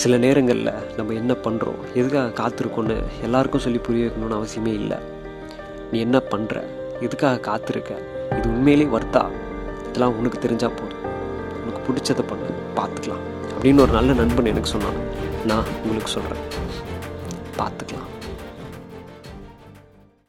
சில நேரங்களில் நம்ம என்ன பண்ணுறோம் எதுக்காக காத்திருக்கோன்னு எல்லாருக்கும் சொல்லி புரிய வைக்கணும்னு அவசியமே இல்லை. நீ என்ன பண்ணுற எதுக்காக காத்திருக்க இது உண்மையிலே வர்த்தா இதெல்லாம் உனக்கு தெரிஞ்சால் போதும். உனக்கு பிடிச்சதை பண்ணு பார்த்துக்கலாம் அப்படின்னு ஒரு நல்ல நண்பன் எனக்கு சொன்னான். நான் உங்களுக்கு சொல்கிறேன் பார்த்துக்கலாம்